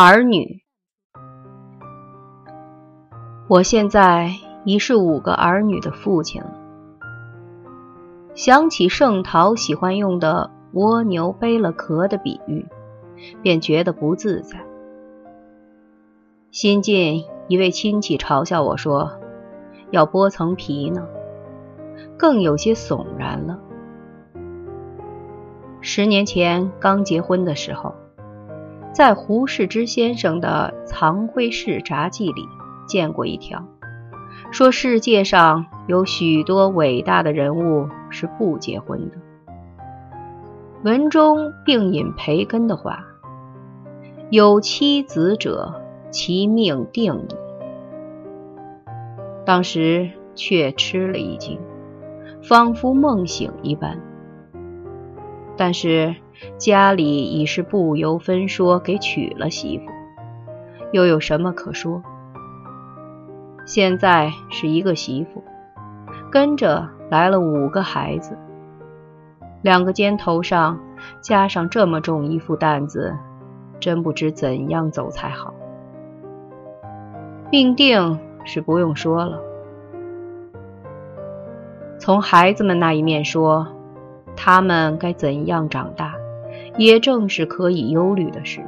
儿女。我现在已是五个儿女的父亲了。想起盛陶喜欢用的蜗牛背了壳的比喻，便觉得不自在。新近一位亲戚嘲笑我说：“要剥层皮呢。”更有些悚然了。十年前刚结婚的时候，在胡适之先生的《藏灰式札记》里见过一条，说世界上有许多伟大的人物是不结婚的。文中并引培根的话：“有妻子者，其命定矣。”当时却吃了一惊。仿佛梦醒一般，但是家里已是不由分说给娶了媳妇，又有什么可说？现在是一个媳妇，跟着来了五个孩子，两个肩头上加上这么重一副担子，真不知怎样走才好。命定是不用说了。从孩子们那一面说，他们该怎样长大，也正是可以忧虑的事。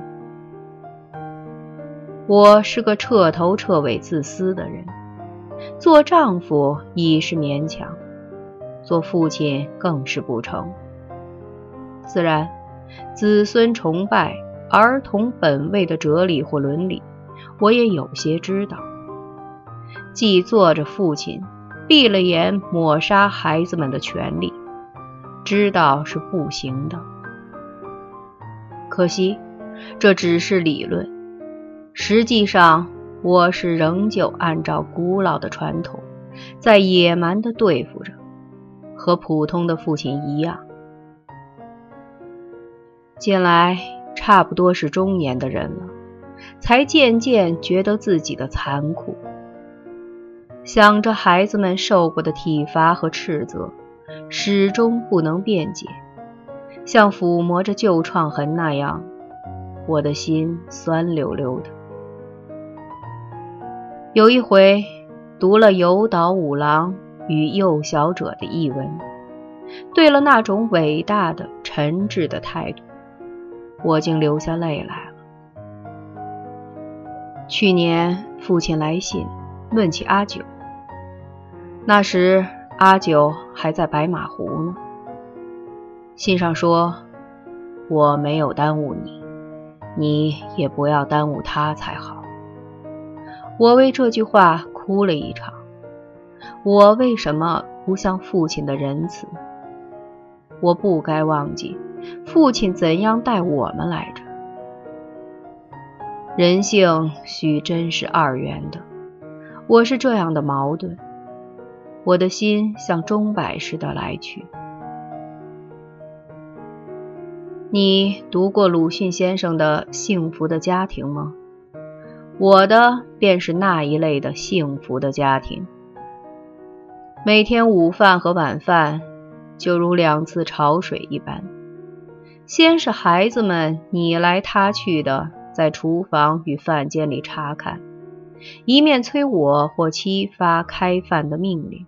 我是个彻头彻尾自私的人，做丈夫已是勉强，做父亲更是不成。自然，子孙崇拜、儿童本位的哲理或伦理，我也有些知道。既做着父亲。闭了眼，抹杀孩子们的权利，知道是不行的。可惜，这只是理论。实际上，我是仍旧按照古老的传统，在野蛮地对付着，和普通的父亲一样。近来差不多是中年的人了，才渐渐觉得自己的残酷。想着孩子们受过的体罚和斥责，始终不能辩解，像抚摸着旧创痕那样，我的心酸溜溜的。有一回读了有岛五郎与幼小者的译文，对了那种伟大的诚挚的态度，我竟流下泪来了。去年父亲来信。问起阿九，那时阿九还在白马湖呢。信上说：“我没有耽误你，你也不要耽误他才好。”我为这句话哭了一场。我为什么不像父亲的仁慈？我不该忘记父亲怎样待我们来着。人性须真是二元的。我是这样的矛盾，我的心像钟摆似的来去。你读过鲁迅先生的《幸福的家庭》吗？我的便是那一类的幸福的家庭。每天午饭和晚饭就如两次潮水一般，先是孩子们你来他去的在厨房与饭间里查看。一面催我或妻发开饭的命令，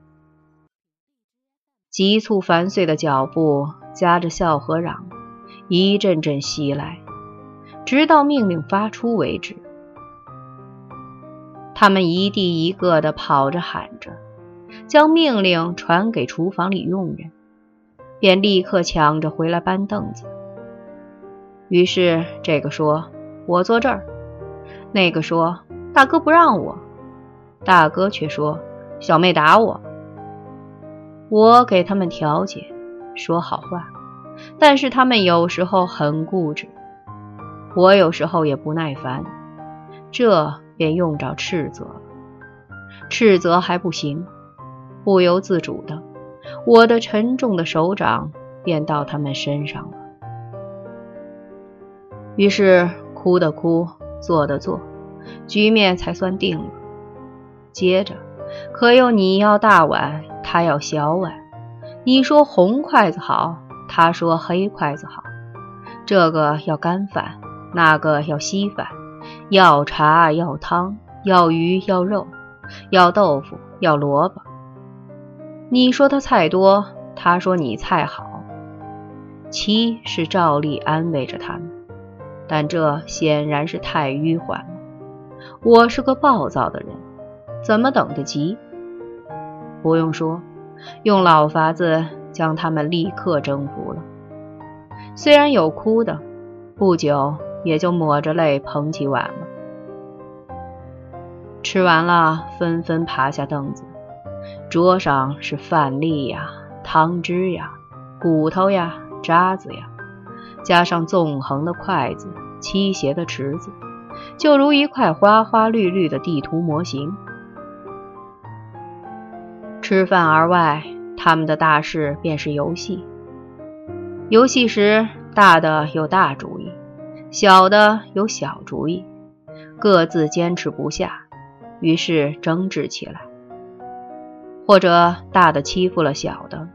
急促繁碎的脚步夹着笑和嚷，一阵阵袭来，直到命令发出为止。他们一地一个的跑着喊着，将命令传给厨房里佣人，便立刻抢着回来搬凳子。于是这个说：“我坐这儿。”那个说。大哥不让我，大哥却说小妹打我。我给他们调解，说好话，但是他们有时候很固执，我有时候也不耐烦，这便用着斥责了。斥责还不行，不由自主的，我的沉重的手掌便到他们身上了。于是哭的哭，坐的坐。局面才算定了。接着，可又你要大碗，他要小碗；你说红筷子好，他说黑筷子好；这个要干饭，那个要稀饭；要茶要汤，要鱼要肉，要豆腐要萝卜。你说他菜多，他说你菜好。七是照例安慰着他们，但这显然是太迂缓了。我是个暴躁的人，怎么等得及？不用说，用老法子将他们立刻征服了。虽然有哭的，不久也就抹着泪捧起碗了。吃完了，纷纷爬下凳子。桌上是饭粒呀、汤汁呀、骨头呀、渣子呀，加上纵横的筷子、倾斜的池子，就如一块花花绿绿的地图模型。吃饭而外，他们的大事便是游戏。游戏时，大的有大主意，小的有小主意，各自坚持不下，于是争执起来。或者大的欺负了小的，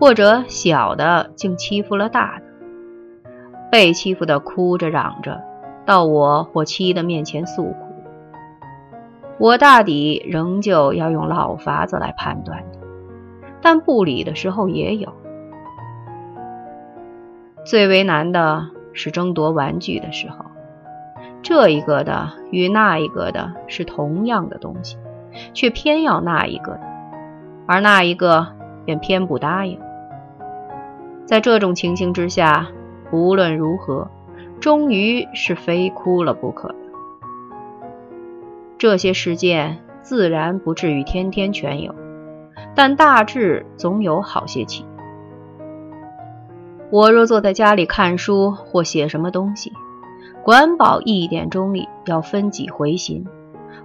或者小的竟欺负了大的。被欺负的哭着嚷着，到我或妻的面前诉苦。我大抵仍旧要用老法子来判断，但不理的时候也有。最为难的是争夺玩具的时候，这一个的与那一个的是同样的东西，却偏要那一个的。而那一个便偏不答应。在这种情形之下，无论如何，终于是非哭了不可。这些事件自然不至于天天全有，但大致总有好些起。我若坐在家里看书或写什么东西，管保一点钟里要分几回心，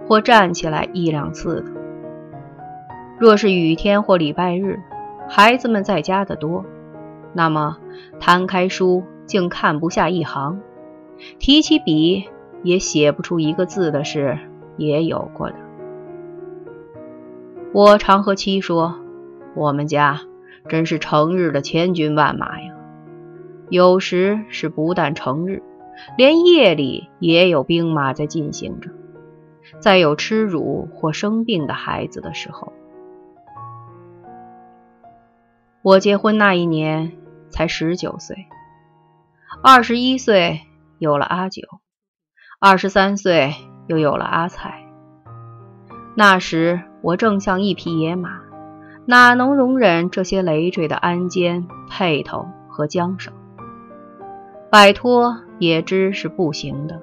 或站起来一两次的。若是雨天或礼拜日，孩子们在家的多，那么摊开书竟看不下一行，提起笔也写不出一个字的事也有过的。我常和妻说，我们家真是成日的千军万马呀，有时是不但成日，连夜里也有兵马在进行着。在有吃乳或生病的孩子的时候。我结婚那一年才十九岁，二十一岁有了阿九，二十三岁又有了阿菜。那时我正像一匹野马，哪能容忍这些累赘的鞍肩、辔头和缰绳？摆脱也知是不行的，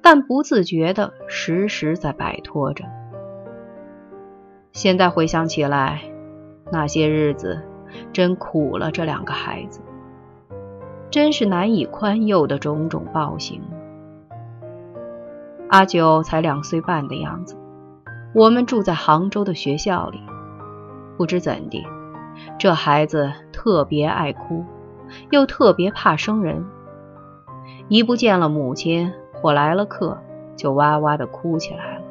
但不自觉的时时在摆脱着。现在回想起来，那些日子。真苦了这两个孩子，真是难以宽宥的种种暴行。阿九才两岁半的样子，我们住在杭州的学校里，不知怎地，这孩子特别爱哭，又特别怕生人，一不见了母亲或来了客，就哇哇的哭起来了。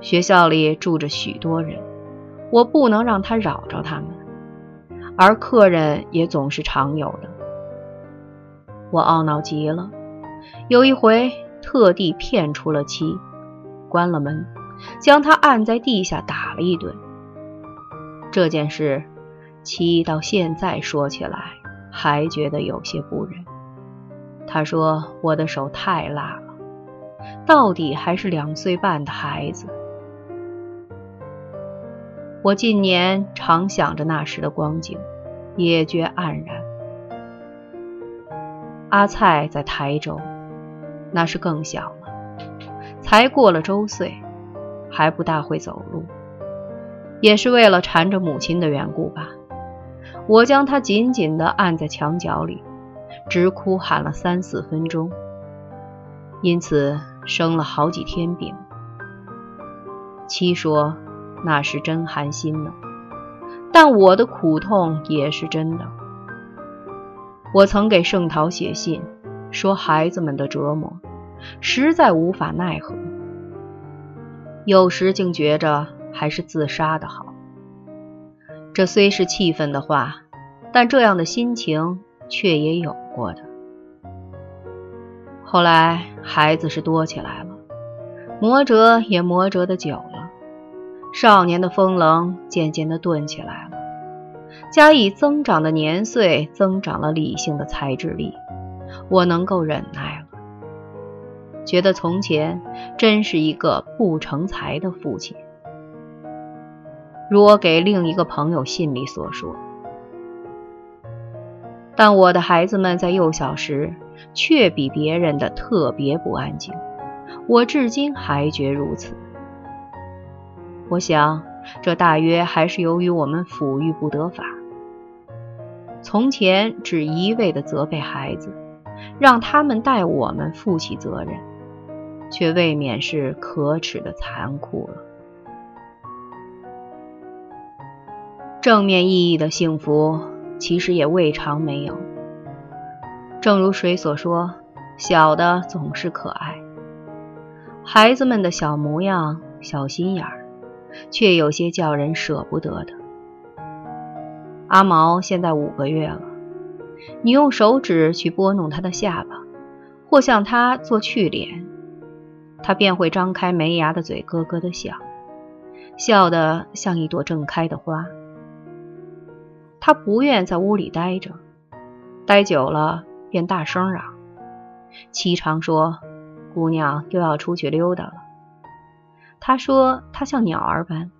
学校里住着许多人。我不能让他扰着他们，而客人也总是常有的。我懊恼极了，有一回特地骗出了妻，关了门，将他按在地下打了一顿。这件事，妻到现在说起来还觉得有些不忍。他说我的手太辣了，到底还是两岁半的孩子。我近年常想着那时的光景，也觉黯然。阿菜在台州，那是更小，才过了周岁，还不大会走路，也是为了缠着母亲的缘故吧。我将他紧紧地按在墙角里，直哭喊了三四分钟，因此生了好几天病。七说。那是真寒心呢，但我的苦痛也是真的。我曾给盛桃写信，说孩子们的折磨，实在无法奈何。有时竟觉着还是自杀的好。这虽是气愤的话，但这样的心情却也有过的。后来孩子是多起来了，磨折也磨折的久了，少年的风棱渐渐的钝起来了，加以增长的年岁，增长了理性的才智力，我能够忍耐了，觉得从前真是一个不成才的父亲。如我给另一个朋友信里所说，但我的孩子们在幼小时。却比别人的特别不安静，我至今还觉如此。我想，这大约还是由于我们抚育不得法。从前只一味的责备孩子，让他们代我们负起责任，却未免是可耻的残酷了。正面意义的幸福，其实也未尝没有。正如水所说，小的总是可爱。孩子们的小模样、小心眼儿，却有些叫人舍不得的。阿毛现在五个月了，你用手指去拨弄他的下巴，或向他做去脸，他便会张开没牙的嘴，咯咯的笑，笑得像一朵正开的花。他不愿在屋里待着，待久了。便大声嚷，七常说：“姑娘又要出去溜达了。”他说：“他像鸟儿般，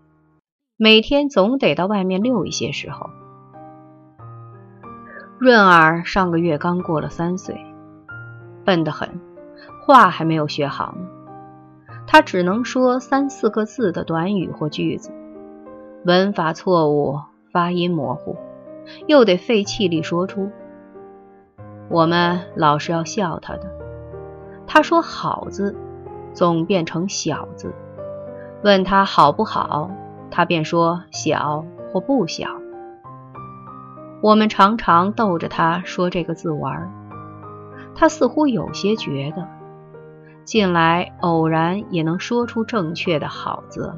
每天总得到外面溜一些时候。”润儿上个月刚过了三岁，笨得很，话还没有学好呢。他只能说三四个字的短语或句子，文法错误，发音模糊，又得费气力说出。我们老是要笑他的。他说“好”字，总变成“小”字。问他好不好，他便说“小”或“不小”。我们常常逗着他说这个字玩，他似乎有些觉得，近来偶然也能说出正确的“好”字了。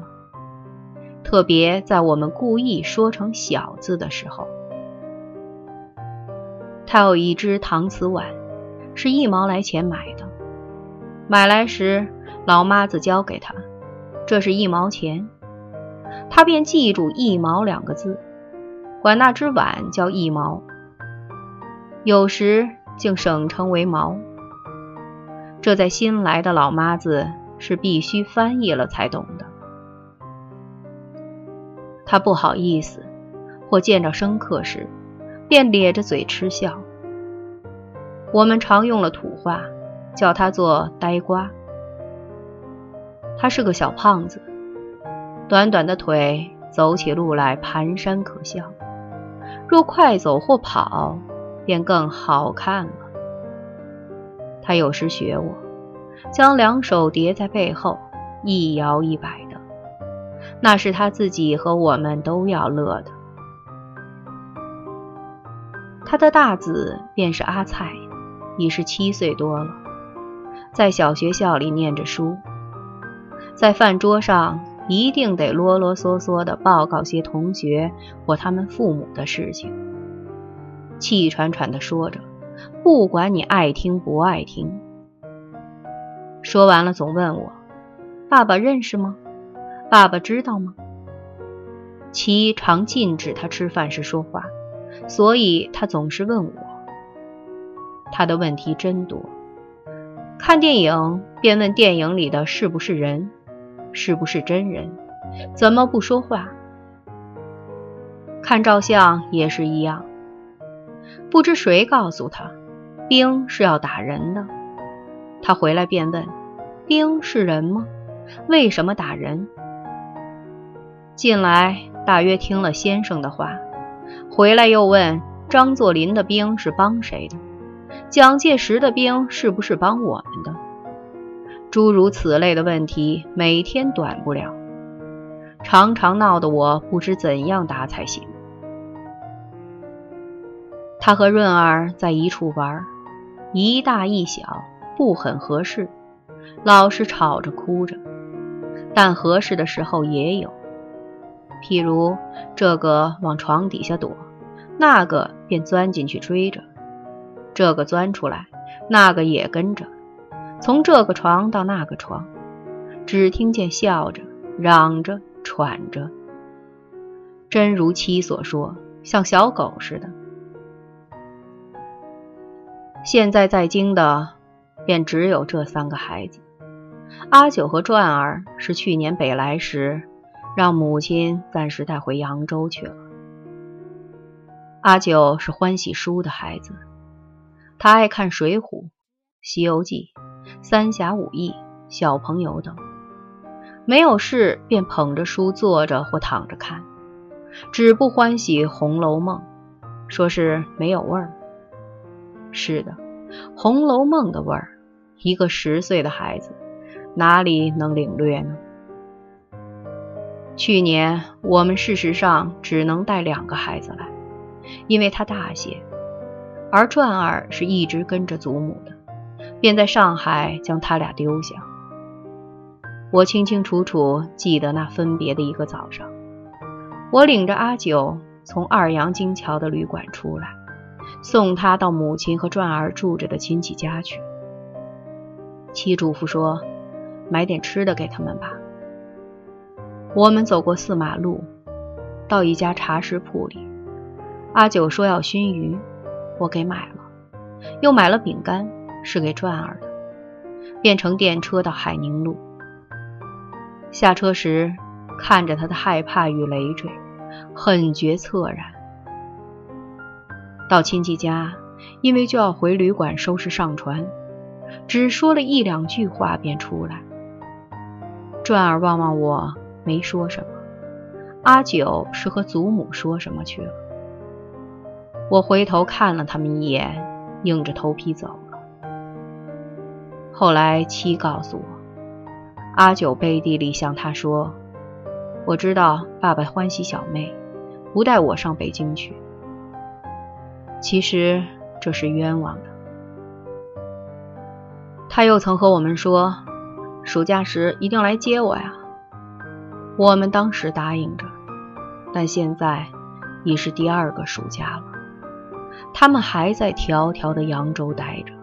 特别在我们故意说成“小”字的时候。他有一只搪瓷碗，是一毛来钱买的。买来时，老妈子交给他，这是一毛钱。他便记住“一毛”两个字，管那只碗叫一毛。有时竟省称为毛。这在新来的老妈子是必须翻译了才懂的。他不好意思，或见着生客时。便咧着嘴嗤笑。我们常用了土话，叫他做呆瓜。他是个小胖子，短短的腿，走起路来蹒跚可笑。若快走或跑，便更好看了。他有时学我，将两手叠在背后，一摇一摆的，那是他自己和我们都要乐的。他的大子便是阿菜，已是七岁多了，在小学校里念着书，在饭桌上一定得啰啰嗦嗦地报告些同学或他们父母的事情，气喘喘地说着，不管你爱听不爱听。说完了，总问我：“爸爸认识吗？爸爸知道吗？”其常禁止他吃饭时说话。所以他总是问我，他的问题真多。看电影便问电影里的是不是人，是不是真人，怎么不说话？看照相也是一样，不知谁告诉他，兵是要打人的。他回来便问，兵是人吗？为什么打人？近来大约听了先生的话。回来又问张作霖的兵是帮谁的？蒋介石的兵是不是帮我们的？诸如此类的问题，每天短不了，常常闹得我不知怎样答才行。他和润儿在一处玩，一大一小，不很合适，老是吵着哭着，但合适的时候也有。譬如这个往床底下躲，那个便钻进去追着；这个钻出来，那个也跟着，从这个床到那个床，只听见笑着、嚷着、喘着，真如七所说，像小狗似的。现在在京的，便只有这三个孩子。阿九和转儿是去年北来时，让母亲暂时带回扬州去了。阿九是欢喜书的孩子，他爱看《水浒》《西游记》《三侠五义》《小朋友》等，没有事便捧着书坐着或躺着看，只不欢喜《红楼梦》，说是没有味儿。是的，《红楼梦》的味儿，一个十岁的孩子哪里能领略呢？去年我们事实上只能带两个孩子来，因为他大些，而转儿是一直跟着祖母的，便在上海将他俩丢下。我清清楚楚记得那分别的一个早上，我领着阿九从二杨金桥的旅馆出来。送他到母亲和转儿住着的亲戚家去。七嘱咐说：“买点吃的给他们吧。”我们走过四马路，到一家茶食铺里，阿九说要熏鱼，我给买了，又买了饼干，是给转儿的，便乘电车到海宁路。下车时，看着他的害怕与累赘，很觉恻然。到亲戚家，因为就要回旅馆收拾上船，只说了一两句话便出来。转而望望我，没说什么。阿九是和祖母说什么去了。我回头看了他们一眼，硬着头皮走了。后来七告诉我，阿九背地里向他说：“我知道爸爸欢喜小妹，不带我上北京去。”其实这是冤枉的。他又曾和我们说，暑假时一定来接我呀。我们当时答应着，但现在已是第二个暑假了，他们还在迢迢的扬州待着。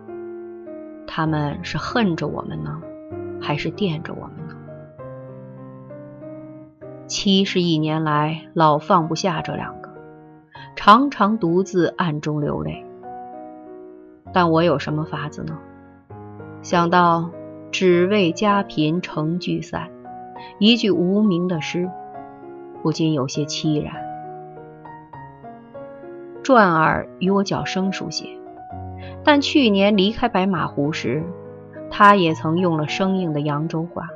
他们是恨着我们呢，还是惦着我们呢？七十一年来老放不下这两个。常常独自暗中流泪，但我有什么法子呢？想到“只为家贫成聚散”一句无名的诗，不禁有些凄然。转儿与我较生疏些，但去年离开白马湖时，他也曾用了生硬的扬州话。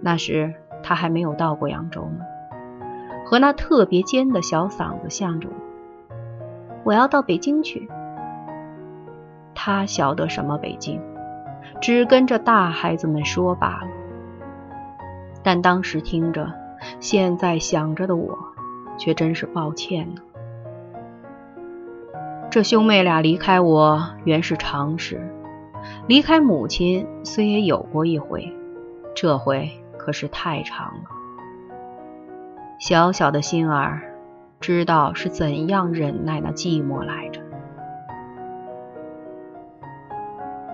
那时他还没有到过扬州呢。和那特别尖的小嗓子向着我，我要到北京去。他晓得什么北京，只跟着大孩子们说罢了。但当时听着，现在想着的我，却真是抱歉呢。这兄妹俩离开我原是常事，离开母亲虽也有过一回，这回可是太长了。小小的心儿，知道是怎样忍耐那寂寞来着。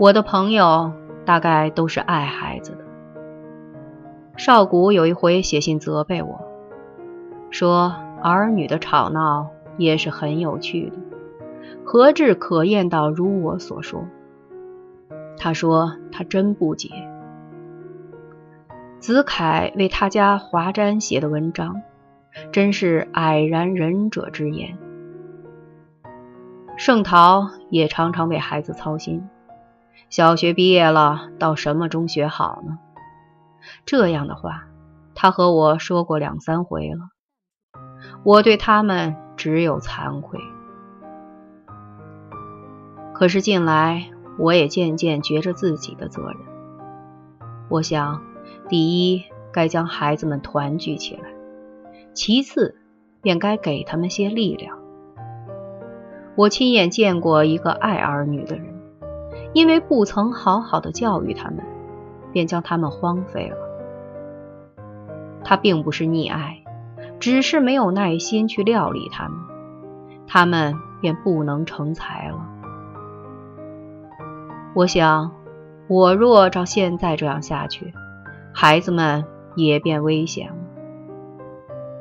我的朋友大概都是爱孩子的。少谷有一回写信责备我，说儿女的吵闹也是很有趣的，何至可厌到如我所说？他说他真不解。子凯为他家华瞻写的文章。真是蔼然仁者之言。盛桃也常常为孩子操心。小学毕业了，到什么中学好呢？这样的话，他和我说过两三回了。我对他们只有惭愧。可是近来，我也渐渐觉着自己的责任。我想，第一，该将孩子们团聚起来。其次，便该给他们些力量。我亲眼见过一个爱儿女的人，因为不曾好好的教育他们，便将他们荒废了。他并不是溺爱，只是没有耐心去料理他们，他们便不能成才了。我想，我若照现在这样下去，孩子们也变危险了。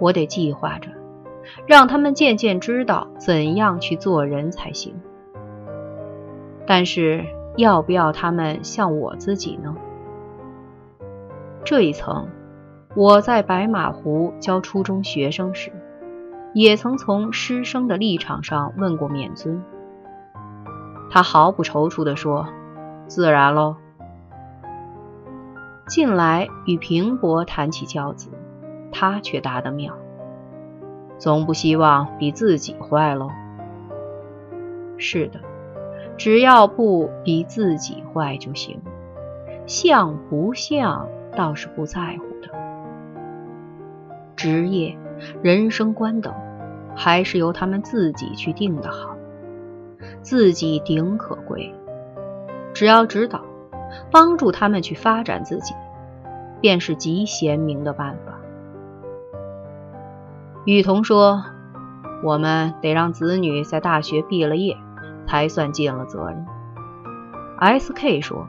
我得计划着，让他们渐渐知道怎样去做人才行。但是，要不要他们像我自己呢？这一层，我在白马湖教初中学生时，也曾从师生的立场上问过免尊。他毫不踌躇地说：“自然喽。”近来与平伯谈起教子。他却答得妙，总不希望比自己坏喽。是的，只要不比自己坏就行，像不像倒是不在乎的。职业、人生观等，还是由他们自己去定的好，自己顶可贵。只要指导、帮助他们去发展自己，便是极贤明的办法。雨桐说：“我们得让子女在大学毕了业，才算尽了责任。”S.K 说：“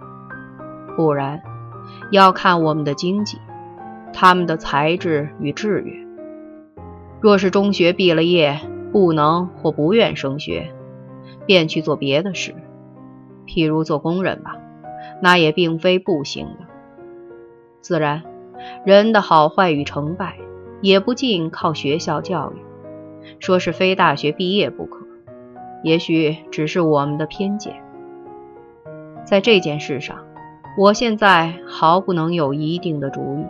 不然，要看我们的经济，他们的才智与志愿。若是中学毕了业，不能或不愿升学，便去做别的事，譬如做工人吧，那也并非不行的。自然，人的好坏与成败。”也不尽靠学校教育，说是非大学毕业不可，也许只是我们的偏见。在这件事上，我现在毫不能有一定的主意。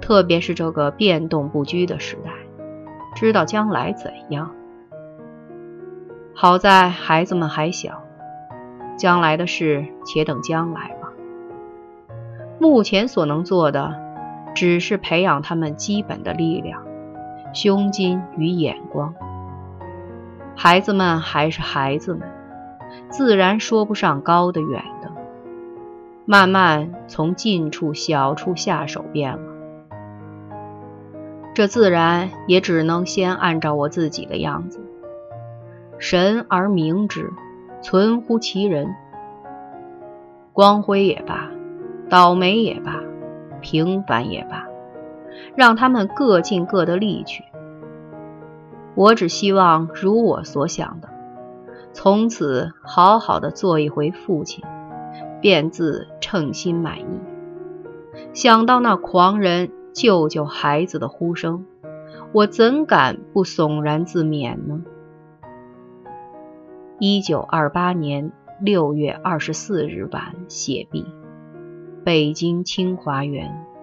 特别是这个变动不居的时代，知道将来怎样？好在孩子们还小，将来的事且等将来吧。目前所能做的。只是培养他们基本的力量、胸襟与眼光。孩子们还是孩子们，自然说不上高的远的。慢慢从近处、小处下手便了。这自然也只能先按照我自己的样子。神而明之，存乎其人。光辉也罢，倒霉也罢。平凡也罢，让他们各尽各的力去。我只希望如我所想的，从此好好的做一回父亲，便自称心满意。想到那狂人救救孩子的呼声，我怎敢不悚然自勉呢？一九二八年六月二十四日晚写毕。北京清华园。